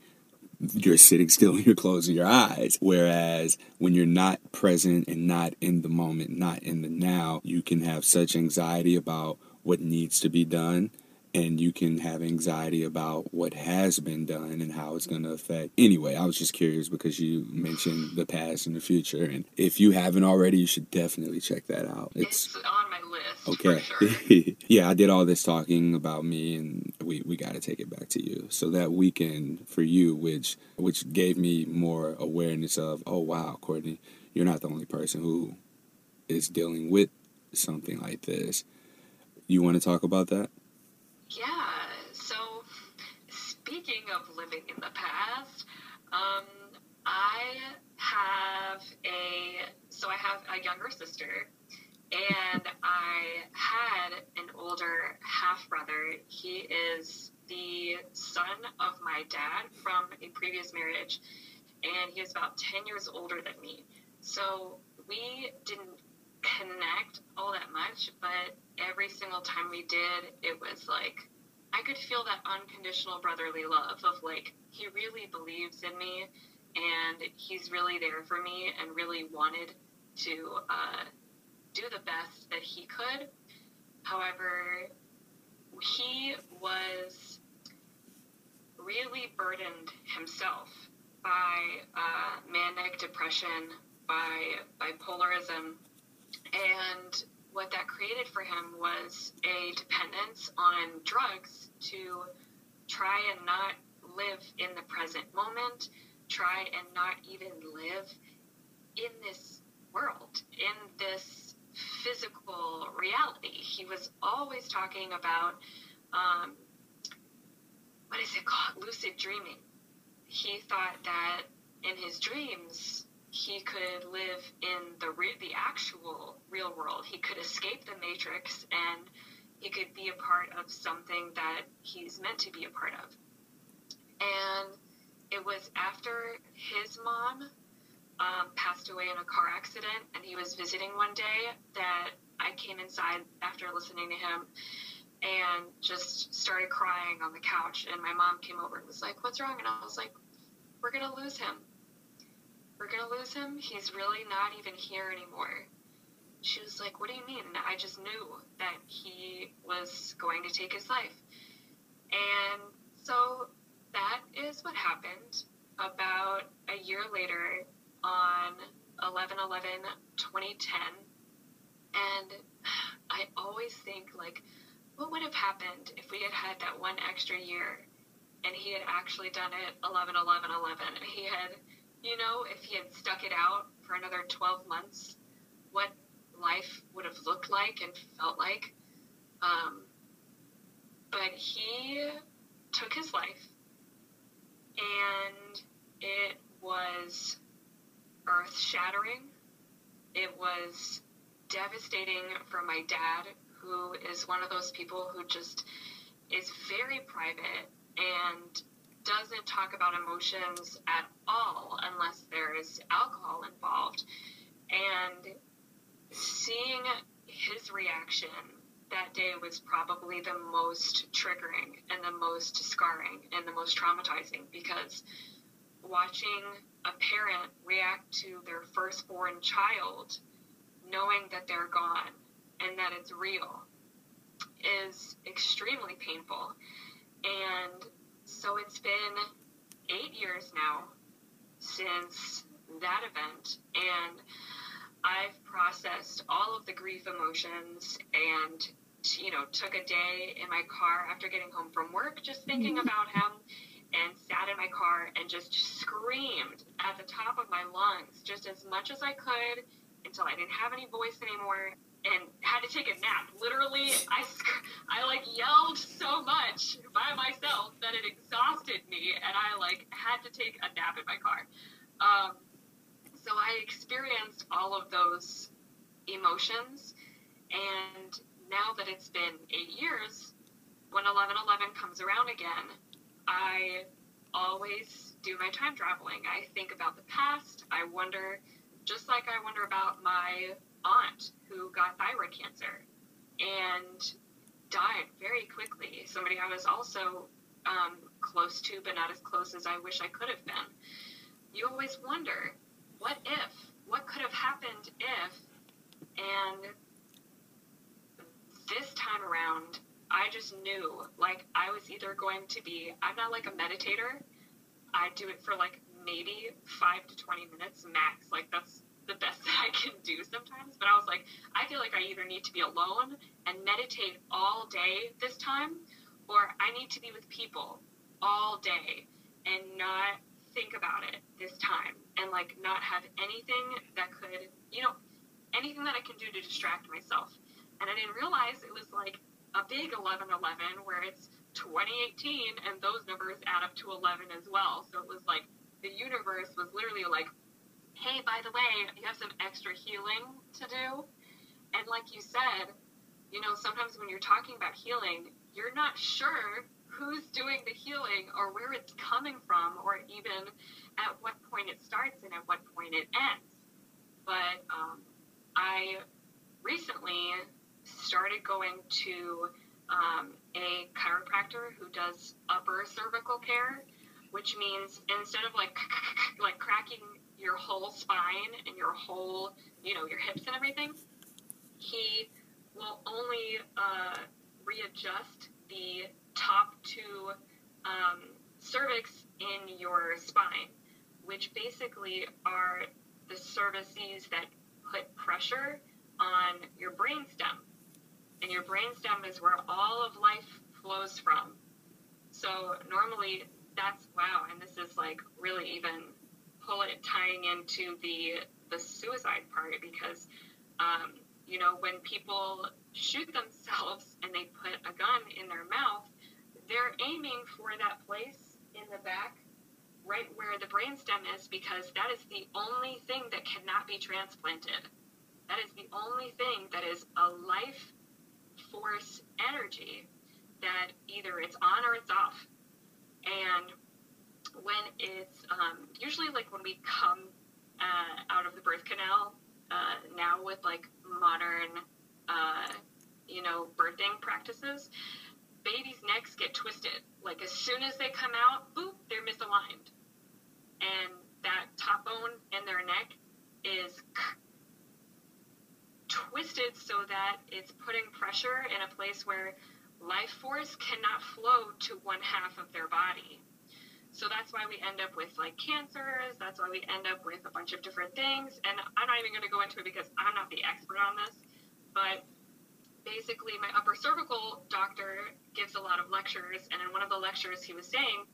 You're sitting still and you're closing your eyes. Whereas when you're not present and not in the moment, not in the now, you can have such anxiety about what needs to be done and you can have anxiety about what has been done and how it's going to affect. Anyway, I was just curious because you mentioned the past and the future, and if you haven't already, you should definitely check that out. It's, it's on my list. Okay. Sure. yeah, I did all this talking about me, and we, we got to take it back to you. So that weekend for you, which which gave me more awareness of, oh wow, Courtney, you're not the only person who is dealing with something like this. You want to talk about that? Yeah. So, speaking of living in the past, um, I have a so I have a younger sister, and I had an older half brother. He is the son of my dad from a previous marriage, and he is about ten years older than me. So we didn't connect all that much, but every single time we did, it was like I could feel that unconditional brotherly love of like he really believes in me and he's really there for me and really wanted to uh, do the best that he could. However, he was really burdened himself by uh, manic depression, by bipolarism, and what that created for him was a dependence on drugs to try and not live in the present moment, try and not even live in this world, in this physical reality. He was always talking about um, what is it called? Lucid dreaming. He thought that in his dreams, he could live in the re- the actual real world. He could escape the matrix and he could be a part of something that he's meant to be a part of. And it was after his mom um, passed away in a car accident and he was visiting one day that I came inside after listening to him and just started crying on the couch. And my mom came over and was like, What's wrong? And I was like, We're going to lose him we're going to lose him. He's really not even here anymore. She was like, What do you mean? I just knew that he was going to take his life. And so that is what happened about a year later on 11 11 2010. And I always think, like, what would have happened if we had had that one extra year and he had actually done it 11 11 11 and he had you know, if he had stuck it out for another 12 months, what life would have looked like and felt like. Um, but he took his life, and it was earth shattering. It was devastating for my dad, who is one of those people who just is very private and doesn't talk about emotions at all unless there is alcohol involved. And seeing his reaction that day was probably the most triggering and the most scarring and the most traumatizing because watching a parent react to their firstborn child knowing that they're gone and that it's real is extremely painful. And so it's been eight years now since that event, and I've processed all of the grief emotions and you know took a day in my car after getting home from work just thinking mm-hmm. about him and sat in my car and just screamed at the top of my lungs just as much as I could until I didn't have any voice anymore and had to take a nap. Literally, I, I like yelled so much by myself that it exhausted me, and I like had to take a nap in my car. Um, so I experienced all of those emotions, and now that it's been eight years, when 1111 comes around again, I always do my time traveling. I think about the past. I wonder, just like I wonder about my aunt who got thyroid cancer and died very quickly. Somebody I was also um, close to, but not as close as I wish I could have been. You always wonder, what if? What could have happened if? And this time around, I just knew, like, I was either going to be, I'm not like a meditator. I do it for like maybe five to 20 minutes max. Like, that's the best that I can do sometimes. But I was like, I feel like I either need to be alone and meditate all day this time, or I need to be with people all day and not think about it this time and like not have anything that could, you know, anything that I can do to distract myself. And I didn't realize it was like a big 11 11 where it's 2018 and those numbers add up to 11 as well. So it was like the universe was literally like hey, by the way, you have some extra healing to do. And like you said, you know, sometimes when you're talking about healing, you're not sure who's doing the healing or where it's coming from or even at what point it starts and at what point it ends. But um, I recently started going to um, a chiropractor who does upper cervical care, which means instead of like like cracking your whole spine and your whole, you know, your hips and everything, he will only uh, readjust the top two um, cervix in your spine, which basically are the cervices that put pressure on your brainstem. And your brainstem is where all of life flows from. So normally that's wow, and this is like really even pull it tying into the the suicide part because um, you know when people shoot themselves and they put a gun in their mouth they're aiming for that place in the back right where the brainstem is because that is the only thing that cannot be transplanted. That is the only thing that is a life force energy that either it's on or it's off. And when it's um, usually like when we come uh, out of the birth canal uh, now with like modern, uh, you know, birthing practices, babies' necks get twisted. Like as soon as they come out, boop, they're misaligned, and that top bone in their neck is twisted so that it's putting pressure in a place where life force cannot flow to one half of their body. So that's why we end up with like cancers. That's why we end up with a bunch of different things. And I'm not even going to go into it because I'm not the expert on this. But basically, my upper cervical doctor gives a lot of lectures. And in one of the lectures, he was saying,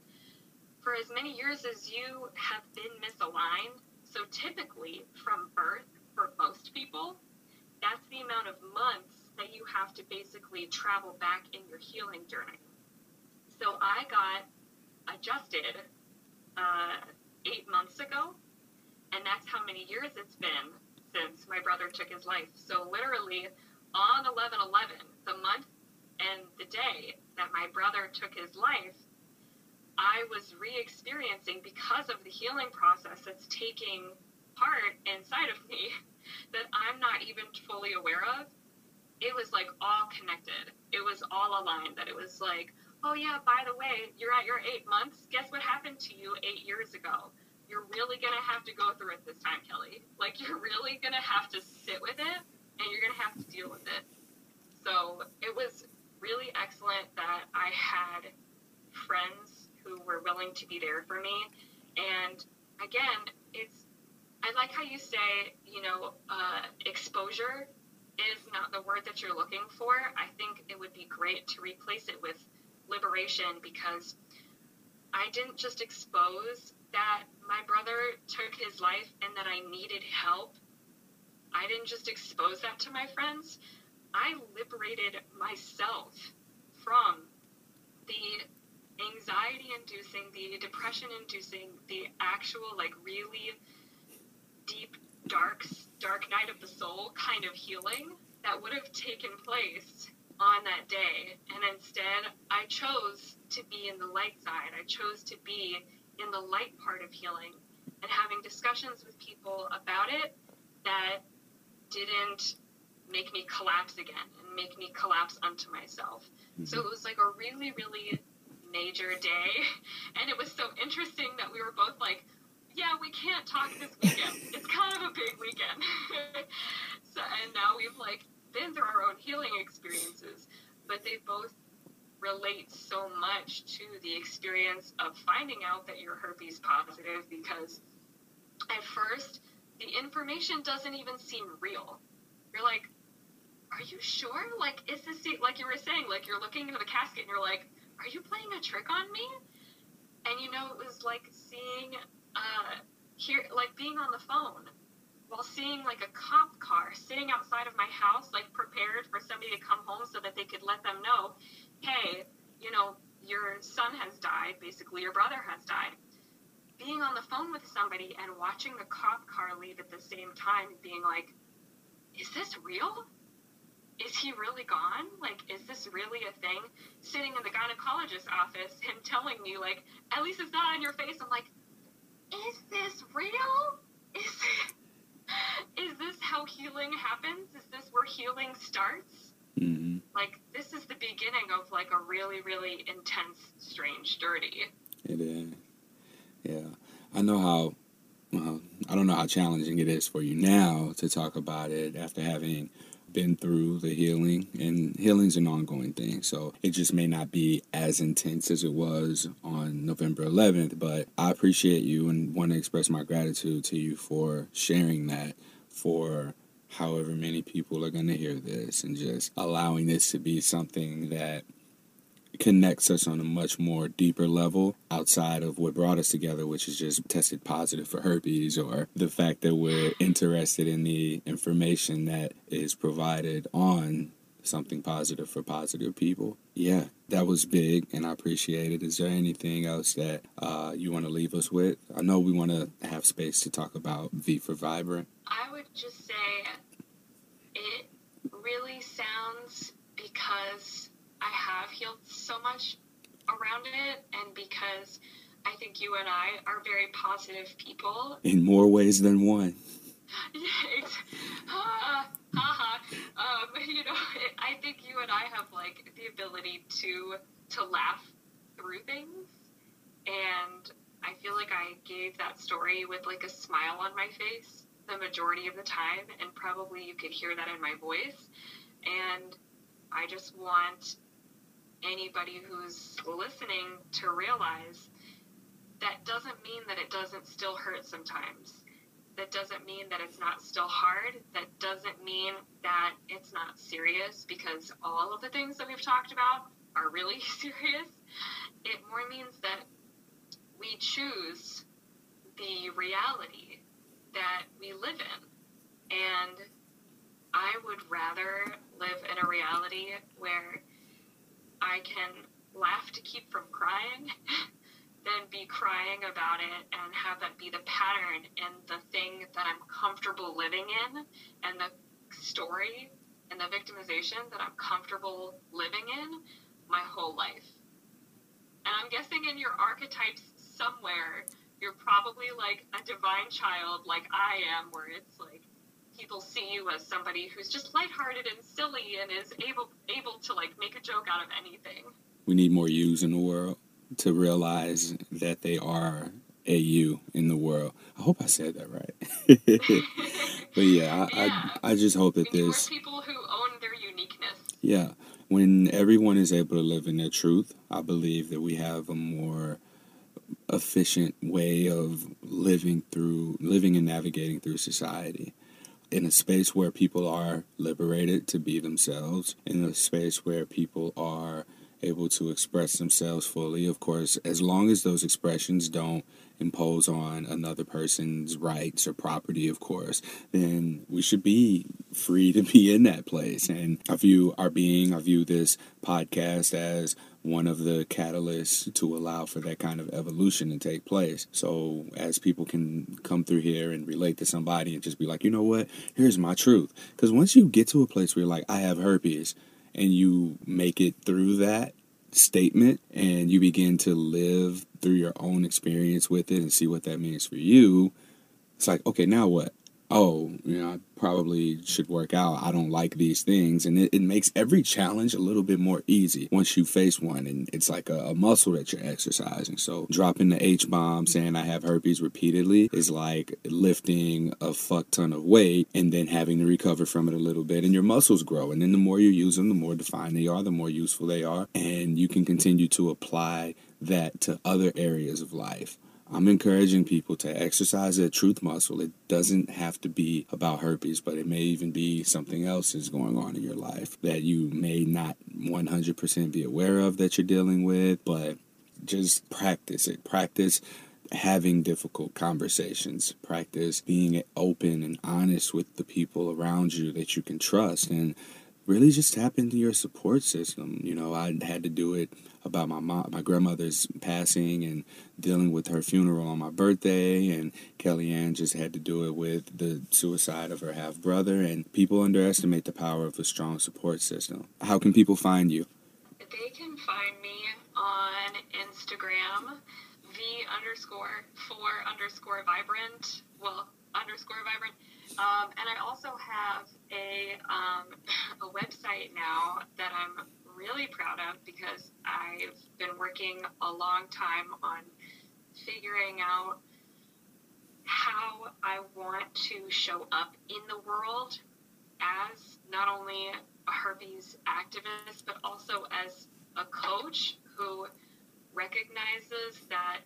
for as many years as you have been misaligned, so typically from birth for most people, that's the amount of months that you have to basically travel back in your healing journey. So I got adjusted uh, eight months ago, and that's how many years it's been since my brother took his life. So literally on 11/11, the month And the day that my brother took his life, I was re experiencing because of the healing process that's taking part inside of me that I'm not even fully aware of. It was like all connected. It was all aligned. That it was like, oh, yeah, by the way, you're at your eight months. Guess what happened to you eight years ago? You're really to have to go through it this time, Kelly. Like, you're really to have to sit with it and you're to have to deal with it. So it was really excellent that I had friends who were willing to be there for me. And again, it's, I like how you say, you know, uh, exposure is not the word that you're looking for. I think it would be great to replace it with liberation because I didn't just expose that my brother took his life and that I needed help. I didn't just expose that to my friends. I liberated myself from the anxiety inducing, the depression inducing, the actual, like, really deep, dark, dark night of the soul kind of healing that would have taken place on that day. And instead, I chose to be in the light side. I chose to be in the light part of healing and having discussions with people about it that didn't make me collapse again and make me collapse unto myself. Mm-hmm. So it was like a really, really major day. And it was so interesting that we were both like, yeah, we can't talk this weekend. It's kind of a big weekend. so, and now we've like been through our own healing experiences, but they both relate so much to the experience of finding out that you're herpes positive because at first the information doesn't even seem real. You're like, are you sure? Like, is this like you were saying? Like, you're looking into the casket and you're like, are you playing a trick on me? And you know, it was like seeing, uh, here, like being on the phone while seeing like a cop car sitting outside of my house, like prepared for somebody to come home so that they could let them know, hey, you know, your son has died, basically, your brother has died. Being on the phone with somebody and watching the cop car leave at the same time, being like, is this real? Is he really gone? Like, is this really a thing? Sitting in the gynecologist's office, him telling me, like, at least it's not on your face. I'm like, is this real? Is is this how healing happens? Is this where healing starts? Mm-hmm. Like this is the beginning of like a really, really intense, strange dirty. It is. Yeah, I know how. Well, I don't know how challenging it is for you now to talk about it after having been through the healing and healing's an ongoing thing so it just may not be as intense as it was on november 11th but i appreciate you and want to express my gratitude to you for sharing that for however many people are going to hear this and just allowing this to be something that connects us on a much more deeper level outside of what brought us together, which is just tested positive for herpes or the fact that we're interested in the information that is provided on something positive for positive people. Yeah, that was big and I appreciate it. Is there anything else that uh, you want to leave us with? I know we want to have space to talk about V for Vibrant. I would just say it really sounds because I have healed so much around it, and because I think you and I are very positive people. In more ways than one. yeah, ha, ha. Um, you know, it, I think you and I have like the ability to to laugh through things, and I feel like I gave that story with like a smile on my face the majority of the time, and probably you could hear that in my voice. And I just want anybody who's listening to realize that doesn't mean that it doesn't still hurt sometimes. That doesn't mean that it's not still hard. That doesn't mean that it's not serious because all of the things that we've talked about are really serious. It more means that we choose the reality that we live in. And I would rather live in a reality where I can laugh to keep from crying than be crying about it and have that be the pattern and the thing that I'm comfortable living in and the story and the victimization that I'm comfortable living in my whole life. And I'm guessing in your archetypes somewhere, you're probably like a divine child, like I am, where it's like people see you as somebody who's just lighthearted and silly and is able able to like make a joke out of anything. We need more yous in the world to realize that they are a you in the world. I hope I said that right. but yeah, I, yeah. I, I just hope that there's people who own their uniqueness. Yeah, when everyone is able to live in their truth, I believe that we have a more efficient way of living through living and navigating through society in a space where people are liberated to be themselves in a space where people are able to express themselves fully. Of course as long as those expressions don't impose on another person's rights or property, of course, then we should be free to be in that place. And I view our being, I view this podcast as one of the catalysts to allow for that kind of evolution to take place. So as people can come through here and relate to somebody and just be like, you know what, here's my truth. Because once you get to a place where you're like, I have herpes, and you make it through that statement and you begin to live through your own experience with it and see what that means for you, it's like, okay, now what? Oh, you know, I probably should work out. I don't like these things. And it, it makes every challenge a little bit more easy once you face one. And it's like a, a muscle that you're exercising. So dropping the H bomb, saying I have herpes repeatedly is like lifting a fuck ton of weight and then having to recover from it a little bit. And your muscles grow. And then the more you use them, the more defined they are, the more useful they are. And you can continue to apply that to other areas of life. I'm encouraging people to exercise their truth muscle. It doesn't have to be about herpes, but it may even be something else is going on in your life that you may not 100% be aware of that you're dealing with, but just practice it. Practice having difficult conversations. Practice being open and honest with the people around you that you can trust and really just tap into your support system. You know, I had to do it about my mom, my grandmother's passing and dealing with her funeral on my birthday, and KellyAnne just had to do it with the suicide of her half brother. And people underestimate the power of a strong support system. How can people find you? They can find me on Instagram, v underscore for underscore vibrant. Well, underscore vibrant. Um, and I also have a um, a website now that I'm really proud of because I've been working a long time on figuring out how I want to show up in the world as not only a herpes activist, but also as a coach who recognizes that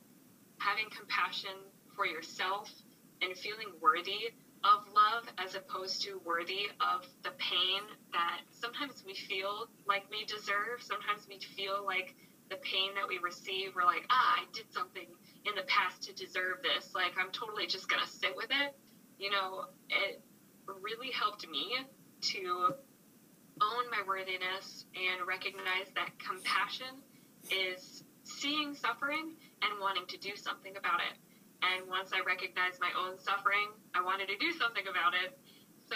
having compassion for yourself and feeling worthy of love as opposed to worthy of the pain that sometimes we feel like we deserve. Sometimes we feel like the pain that we receive, we're like, ah, I did something in the past to deserve this. Like, I'm totally just going to sit with it. You know, it really helped me to own my worthiness and recognize that compassion is seeing suffering and wanting to do something about it. And once I recognized my own suffering, I wanted to do something about it. So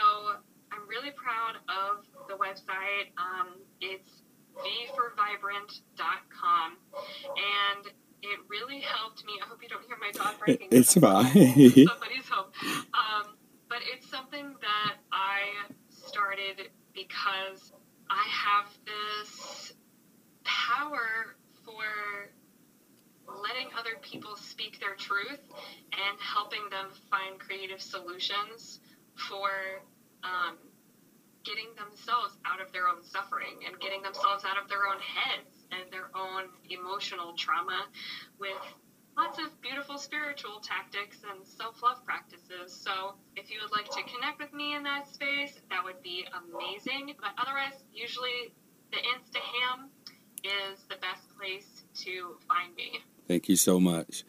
I'm really proud of the website. Um, it's vforvibrant.com. And it really helped me. I hope you don't hear my dog barking. It's fine. somebody's home. Um, but it's something that I started because I have this power for letting other people speak their truth and helping them find creative solutions for um, getting themselves out of their own suffering and getting themselves out of their own heads and their own emotional trauma with lots of beautiful spiritual tactics and self love practices. So, if you would like to connect with me in that space, that would be amazing. But otherwise, usually the Instaham is the best place to find me. Thank you so much.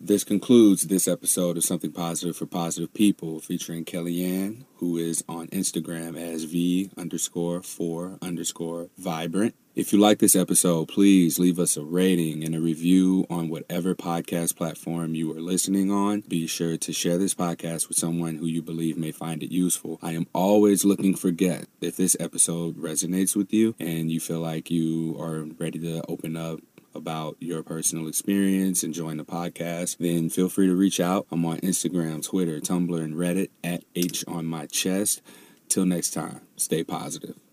This concludes this episode of Something Positive for Positive People featuring KellyAnne, who is on Instagram as V underscore for underscore vibrant. If you like this episode, please leave us a rating and a review on whatever podcast platform you are listening on. Be sure to share this podcast with someone who you believe may find it useful. I am always looking for guests. If this episode resonates with you and you feel like you are ready to open up about your personal experience and join the podcast, then feel free to reach out. I'm on Instagram, Twitter, Tumblr, and Reddit at H on my chest. Till next time, stay positive.